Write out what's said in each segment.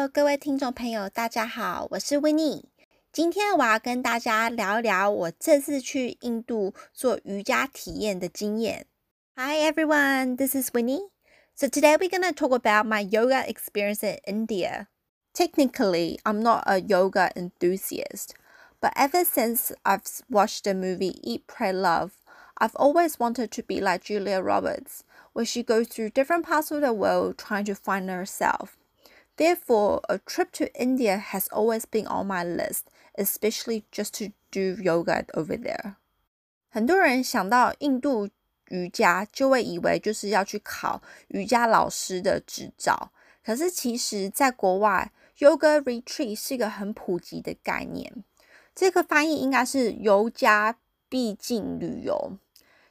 Hello，各位听众朋友，大家好，我是 Winnie。今天我要跟大家聊一聊我这次去印度做瑜伽体验的经验。Hi everyone, this is Winnie. So today we're gonna talk about my yoga experience in India. Technically, I'm not a yoga enthusiast, but ever since I've watched the movie Eat, Pray, Love, I've always wanted to be like Julia Roberts, where she goes through different parts of the world trying to find herself. Therefore, a trip to India has always been on my list, especially just to do yoga over there. 很多人想到印度瑜伽，就会以为就是要去考瑜伽老师的执照。可是其实，在国外，yoga retreat 是一个很普及的概念。这个翻译应该是游家必进旅游。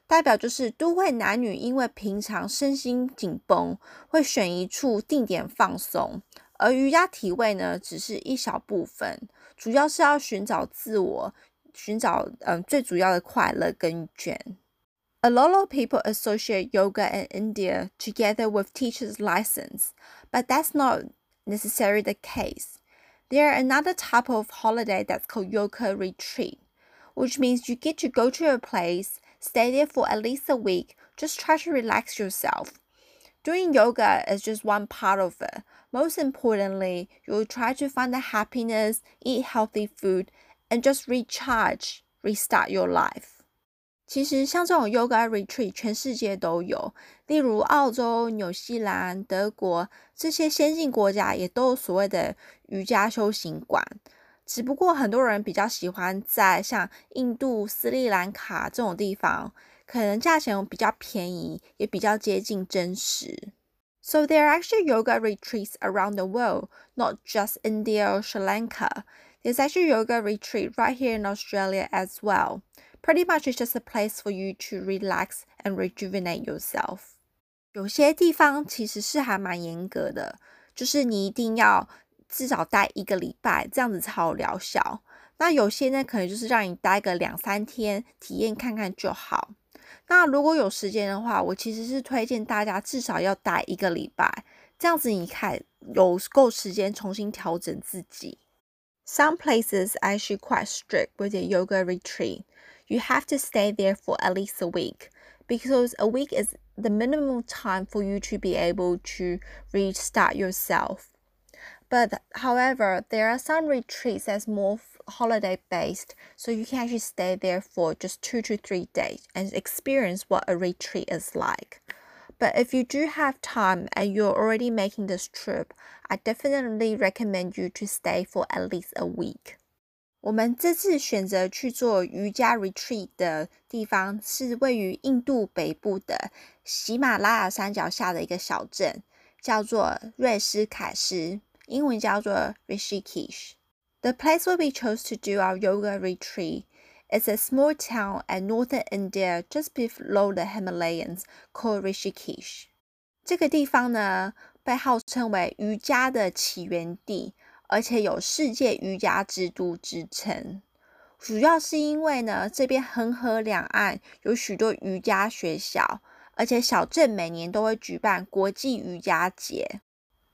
代表就是都会男女，因为平常身心紧绷，会选一处定点放松，而瑜伽体位呢，只是一小部分，主要是要寻找自我，寻找嗯最主要的快乐跟倦。A lot of people associate yoga in India together with teacher's license, but that's not necessarily the case. There are another type of holiday that's called yoga retreat, which means you get to go to a place Stay there for at least a week. Just try to relax yourself. Doing yoga is just one part of it. Most importantly, you'll try to find the happiness, eat healthy food, and just recharge, restart your life. 其实像这种 yoga retreat，全世界都有，例如澳洲、纽西兰、德国这些先进国家也都有所谓的瑜伽修行馆。 只不过很多人比较喜欢在像印度、斯里兰卡这种地方，可能价钱比较便宜，也比较接近真实。So there are actually yoga retreats around the world, not just India or Sri Lanka. There's actually yoga retreat right here in Australia as well. Pretty much it's just a place for you to relax and rejuvenate yourself. 有些地方其实是还蛮严格的，就是你一定要至少待一个礼拜，这样子才有疗效。那有些呢，可能就是让你待个两三天，体验看看就好。那如果有时间的话，我其实是推荐大家至少要待一个礼拜，这样子你看有够时间重新调整自己。Some places actually quite strict with the yoga retreat. You have to stay there for at least a week because a week is the minimum time for you to be able to restart yourself. But however, there are some retreats that's more holiday based, so you can actually stay there for just two to three days and experience what a retreat is like. But if you do have time and you're already making this trip, I definitely recommend you to stay for at least a week. 我们这次选择去做瑜伽 retreat 的地方是位于印度北部的喜马拉雅山脚下的一个小镇，叫做瑞斯凯斯。 英文叫做 Rishikesh. The place where we chose to do our yoga retreat is a small town at northern India just below the Himalayas called Rishikesh. 这个地方呢，被号称为瑜伽的起源地，而且有世界瑜伽之都之称。主要是因为呢，这边恒河两岸有许多瑜伽学校，而且小镇每年都会举办国际瑜伽节。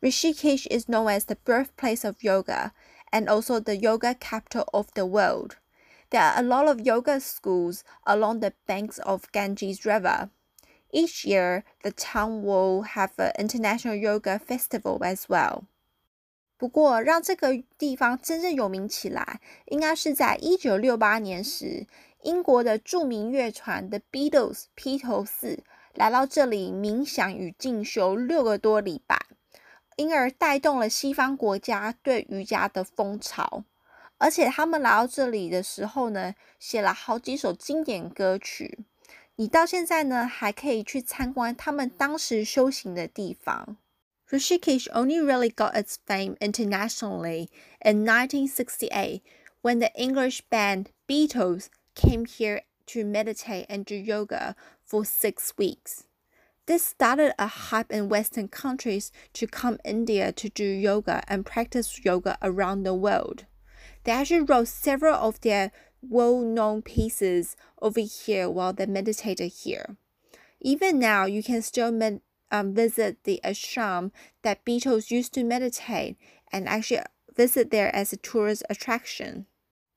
Rishikesh is known as the birthplace of yoga and also the yoga capital of the world. There are a lot of yoga schools along the banks of Ganges River. Each year, the town will have an international yoga festival as well. 不过，让这个地方真正有名起来，应该是在一九六八年时，英国的着名乐团 The Beatles 披头四来到这里冥想与进修六个多礼拜。 因而带动了西方国家对瑜伽的风潮，而且他们来到这里的时候呢，写了好几首经典歌曲。你到现在呢，还可以去参观他们当时修行的地方。Rishikesh only really got its fame internationally in 1968 when the English band Beatles came here to meditate and do yoga for six weeks. This started a hype in Western countries to come India to do yoga and practice yoga around the world. They actually wrote several of their well-known pieces over here while they meditated here. Even now, you can still med- um, visit the ashram that Beatles used to meditate, and actually visit there as a tourist attraction.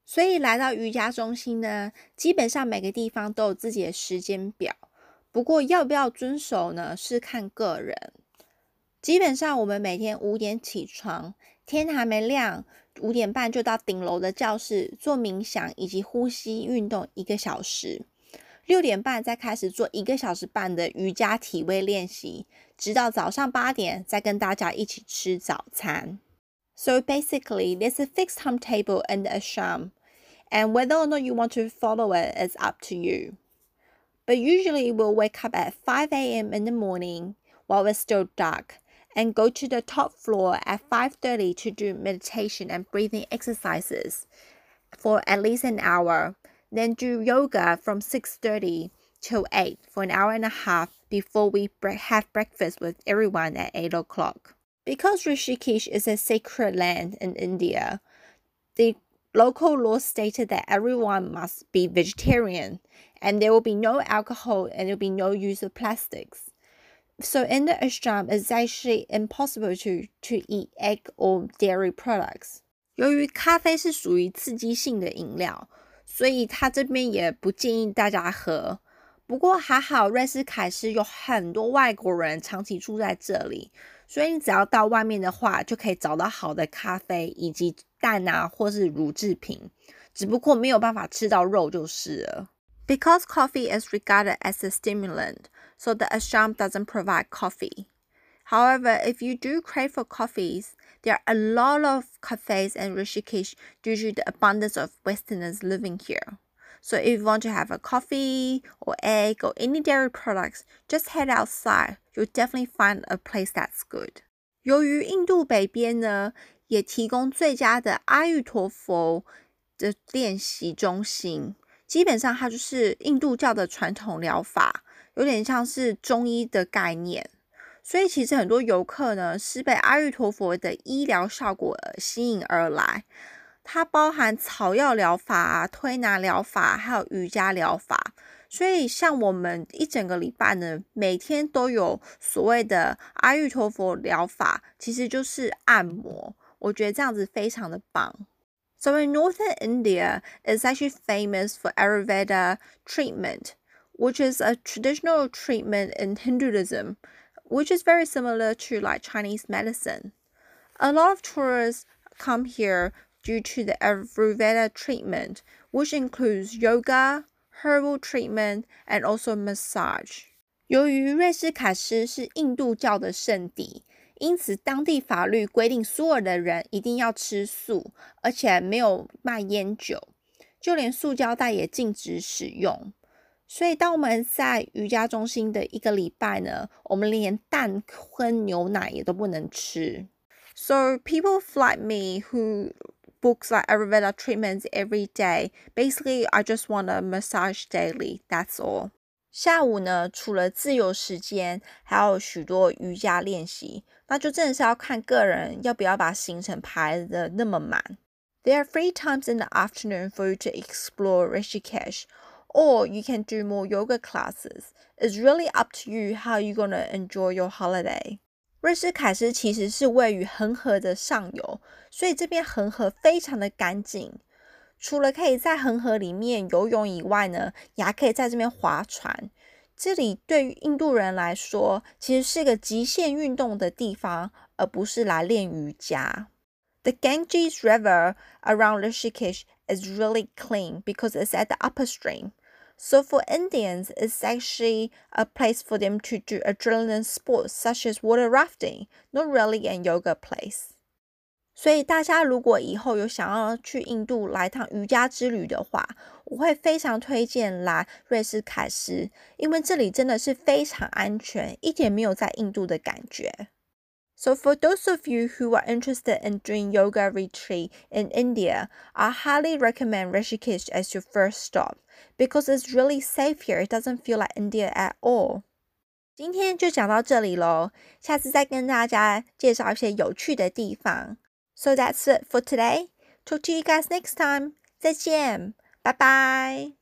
所以来到瑜伽中心呢，基本上每个地方都有自己的时间表。 不过要不要遵守呢，是看个人。基本上我们每天五点起床，天还没亮，五点半就到顶楼的教室做冥想以及呼吸运动一个小时。六点半再开始做一个小时半的瑜伽体位练习，直到早上八点再跟大家一起吃早餐。So basically, there's a fixed timetable and a sham, and whether or not you want to follow it is up to you. But usually we'll wake up at 5 a.m. in the morning while it's still dark and go to the top floor at 5:30 to do meditation and breathing exercises for at least an hour. Then do yoga from 6:30 till 8 for an hour and a half before we have breakfast with everyone at 8 o'clock. Because Rishikesh is a sacred land in India, the local law stated that everyone must be vegetarian and there will be no alcohol and there will be no use of plastics. So in the ashram, it's actually impossible to, to eat egg or dairy products. 由于咖啡是属于刺激性的饮料，所以他这边也不建议大家喝。不过还好，瑞士凯斯有很多外国人长期住在这里， 所以你只要到外面的话，就可以找到好的咖啡以及蛋啊，或是乳制品。只不过没有办法吃到肉就是了。Because coffee is regarded as a stimulant, so the ashram doesn't provide coffee. However, if you do crave for coffees, there are a lot of cafes in Rishikesh due to the abundance of Westerners living here. So if you want to have a coffee or egg or any dairy products, just head outside. You'll definitely find a place that's good. 由于印度北边呢，也提供最佳的阿育陀佛的练习中心，基本上它就是印度教的传统疗法，有点像是中医的概念。所以其实很多游客呢是被阿育陀佛的医疗效果吸引而来。它包含草药疗法、推拿疗法，还有瑜伽疗法。所以，像我们一整个礼拜呢，每天都有所谓的阿育陀佛疗法，其实就是按摩。我觉得这样子非常的棒。So in northern India, it's actually famous for Ayurveda treatment, which is a traditional treatment in Hinduism, which is very similar to like Chinese medicine. A lot of tourists come here due to the Ayurveda treatment, which includes yoga, herbal treatment, and also massage. 由于瑞士凯斯是印度教的圣地，因此当地法律规定所有的人一定要吃素，而且没有卖烟酒，就连塑胶袋也禁止使用。所以，当我们在瑜伽中心的一个礼拜呢，我们连蛋跟牛奶也都不能吃。So people like me who books like Ayurveda treatments every day. Basically, I just want a massage daily. That's all. 下午呢，除了自由时间，还有许多瑜伽练习，那就真的是要看个人要不要把行程排的那么满。There are free times in the afternoon for you to explore Rishikesh, or you can do more yoga classes. It's really up to you how you're gonna enjoy your holiday. 瑞士凯斯其实是位于恒河的上游，所以这边恒河非常的干净。除了可以在恒河里面游泳以外呢，也还可以在这边划船。这里对于印度人来说，其实是个极限运动的地方，而不是来练瑜伽。The Ganges River around Rishikesh is really clean because it's at the upper stream. So for Indians, it's actually a place for them to do adrenaline sports such as water rafting, not really a yoga place. 所以大家如果以后有想要去印度来趟瑜伽之旅的话，我会非常推荐来瑞士凯斯，因为这里真的是非常安全，一点没有在印度的感觉。So for those of you who are interested in doing yoga retreat in India, I highly recommend Rishikesh as your first stop because it's really safe here. It doesn't feel like India at all. 今天就讲到这里喽，下次再跟大家介绍一些有趣的地方。So that's it for today. Talk to you guys next time. 再见，拜拜。